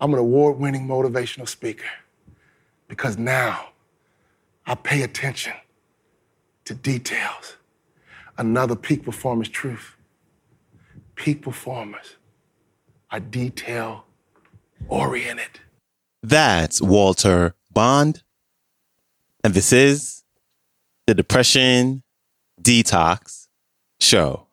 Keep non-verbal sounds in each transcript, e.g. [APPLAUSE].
I'm an award winning motivational speaker because now I pay attention to details. Another peak performance truth. Peak performers are detail oriented. That's Walter Bond. And this is the Depression Detox Show.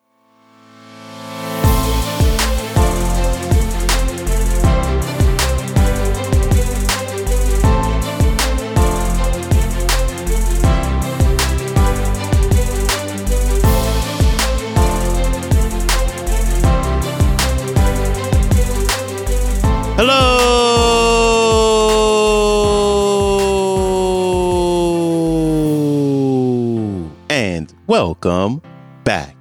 Welcome back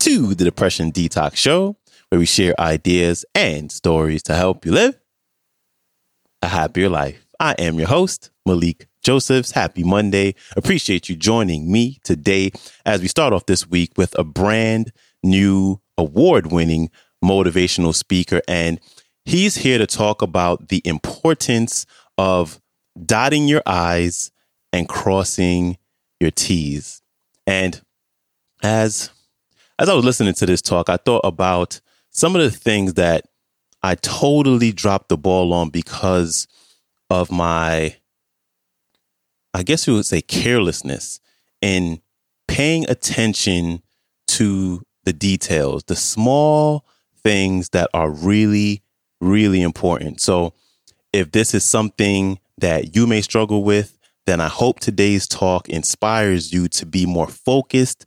to the Depression Detox Show, where we share ideas and stories to help you live a happier life. I am your host, Malikee Josephs. Happy Monday. Appreciate you joining me today as we start off this week with a brand new award winning motivational speaker. And he's here to talk about the importance of dotting your I's and crossing your T's. And as as I was listening to this talk, I thought about some of the things that I totally dropped the ball on because of my I guess you would say carelessness in paying attention to the details, the small things that are really, really important. So, if this is something that you may struggle with, then I hope today's talk inspires you to be more focused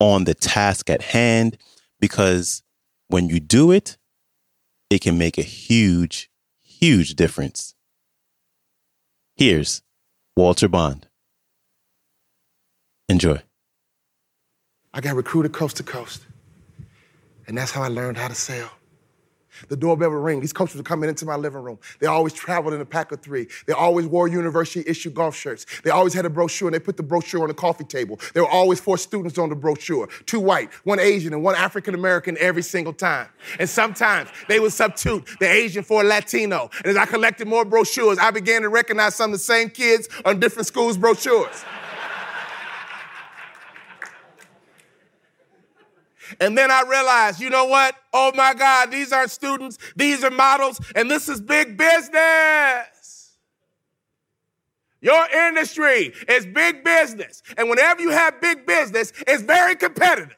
on the task at hand because when you do it, it can make a huge, huge difference. Here's Walter Bond. Enjoy. I got recruited coast to coast, and that's how I learned how to sell. The doorbell would ring. These coaches were coming into my living room. They always traveled in a pack of three. They always wore university issue golf shirts. They always had a brochure and they put the brochure on the coffee table. There were always four students on the brochure two white, one Asian, and one African American every single time. And sometimes they would substitute the Asian for a Latino. And as I collected more brochures, I began to recognize some of the same kids on different schools' brochures. And then I realized, you know what? Oh my God, these aren't students, these are models, and this is big business. Your industry is big business. And whenever you have big business, it's very competitive.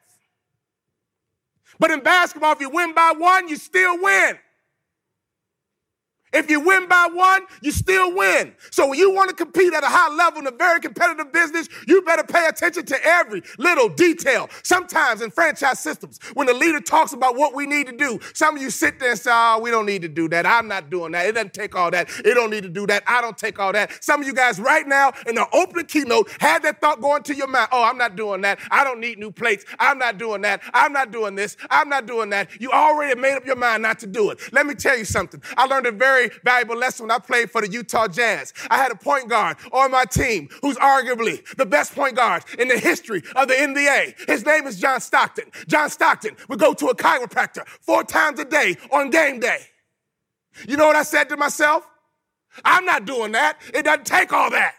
But in basketball, if you win by one, you still win. If you win by one, you still win. So when you want to compete at a high level in a very competitive business, you better pay attention to every little detail. Sometimes in franchise systems, when the leader talks about what we need to do, some of you sit there and say, oh, we don't need to do that. I'm not doing that. It doesn't take all that. It don't need to do that. I don't take all that. Some of you guys right now in the opening keynote had that thought going to your mind. Oh, I'm not doing that. I don't need new plates. I'm not doing that. I'm not doing this. I'm not doing that. You already made up your mind not to do it. Let me tell you something. I learned a very valuable lesson when I played for the Utah Jazz. I had a point guard on my team who's arguably the best point guard in the history of the NBA. His name is John Stockton. John Stockton would go to a chiropractor four times a day on game day. You know what I said to myself? I'm not doing that. It doesn't take all that.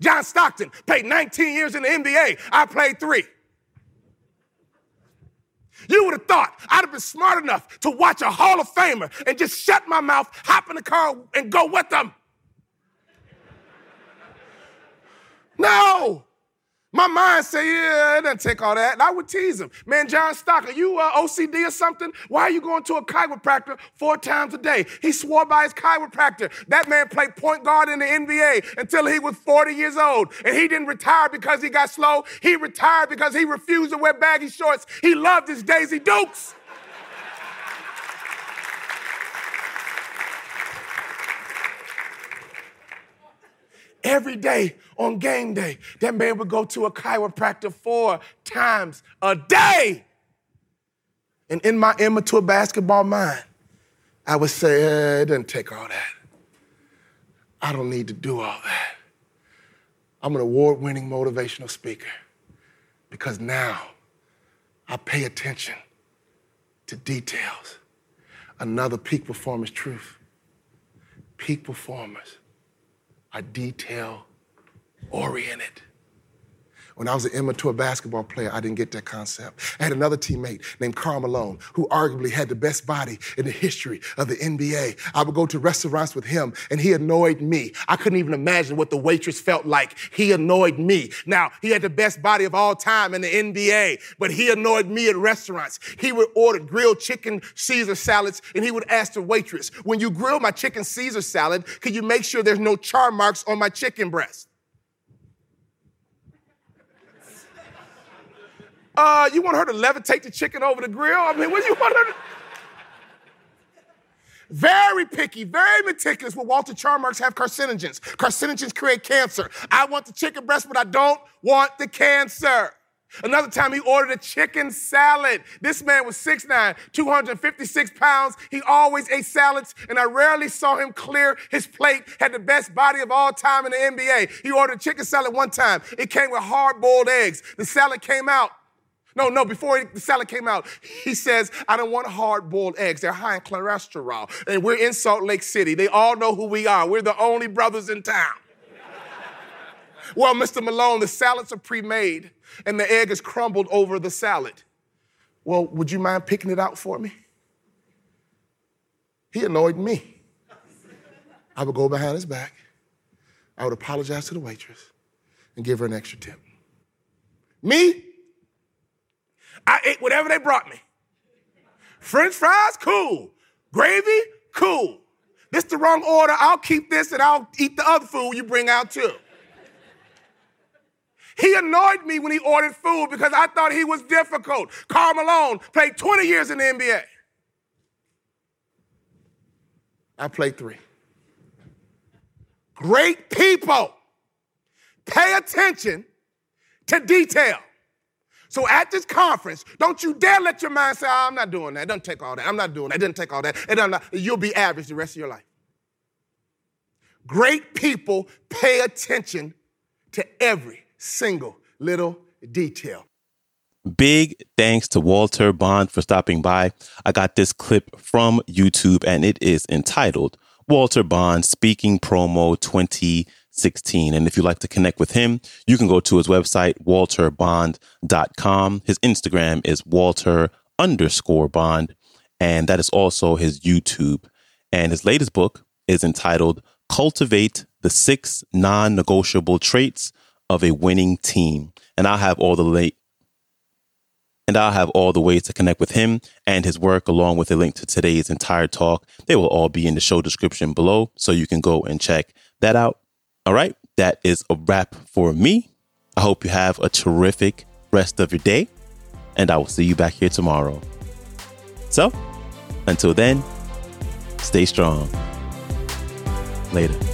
John Stockton played 19 years in the NBA. I played three. You would have thought I'd have been smart enough to watch a Hall of Famer and just shut my mouth, hop in the car, and go with them. [LAUGHS] No. My mind say, yeah, it doesn't take all that. And I would tease him. Man, John Stock, are you uh, OCD or something? Why are you going to a chiropractor four times a day? He swore by his chiropractor. That man played point guard in the NBA until he was 40 years old. And he didn't retire because he got slow. He retired because he refused to wear baggy shorts. He loved his Daisy Dukes. Every day on game day, that man would go to a chiropractor four times a day. And in my immature basketball mind, I would say, eh, it doesn't take all that. I don't need to do all that. I'm an award winning motivational speaker because now I pay attention to details. another peak performance truth. Peak performers are detail oriented. When I was an immature basketball player, I didn't get that concept. I had another teammate named Karl Malone, who arguably had the best body in the history of the NBA. I would go to restaurants with him, and he annoyed me. I couldn't even imagine what the waitress felt like. He annoyed me. Now, he had the best body of all time in the NBA, but he annoyed me at restaurants. He would order grilled chicken Caesar salads, and he would ask the waitress, When you grill my chicken Caesar salad, can you make sure there's no char marks on my chicken breast? Uh, you want her to levitate the chicken over the grill? I mean, what do you want her to? Very picky, very meticulous. Will Walter Charmarks have carcinogens? Carcinogens create cancer. I want the chicken breast, but I don't want the cancer. Another time he ordered a chicken salad. This man was 6'9, 256 pounds. He always ate salads, and I rarely saw him clear his plate. Had the best body of all time in the NBA. He ordered a chicken salad one time. It came with hard boiled eggs. The salad came out no, no, before the salad came out, he says, I don't want hard boiled eggs. They're high in cholesterol. And we're in Salt Lake City. They all know who we are. We're the only brothers in town. well, Mr. Malone, the salads are pre made and the egg is crumbled over the salad. Well, would you mind picking it out for me? He annoyed me. I would go behind his back, I would apologize to the waitress, and give her an extra tip. Me? I ate whatever they brought me. French fries, cool. Gravy, cool. This the wrong order. I'll keep this and I'll eat the other food you bring out too. He annoyed me when he ordered food because I thought he was difficult. Karl Malone played 20 years in the NBA. I played three. Great people pay attention to detail. So at this conference, don't you dare let your mind say, oh, I'm not doing that. It doesn't take all that. I'm not doing that. It doesn't take all that. It doesn't, you'll be average the rest of your life. Great people pay attention to every single little detail. Big thanks to Walter Bond for stopping by. I got this clip from YouTube and it is entitled Walter Bond Speaking Promo 20 16. And if you'd like to connect with him, you can go to his website, walterbond.com. His Instagram is walter underscore bond. And that is also his YouTube. And his latest book is entitled Cultivate the Six Non Negotiable Traits of a Winning Team. And I'll have all the late and I'll have all the ways to connect with him and his work along with a link to today's entire talk. They will all be in the show description below so you can go and check that out. All right, that is a wrap for me. I hope you have a terrific rest of your day, and I will see you back here tomorrow. So, until then, stay strong. Later.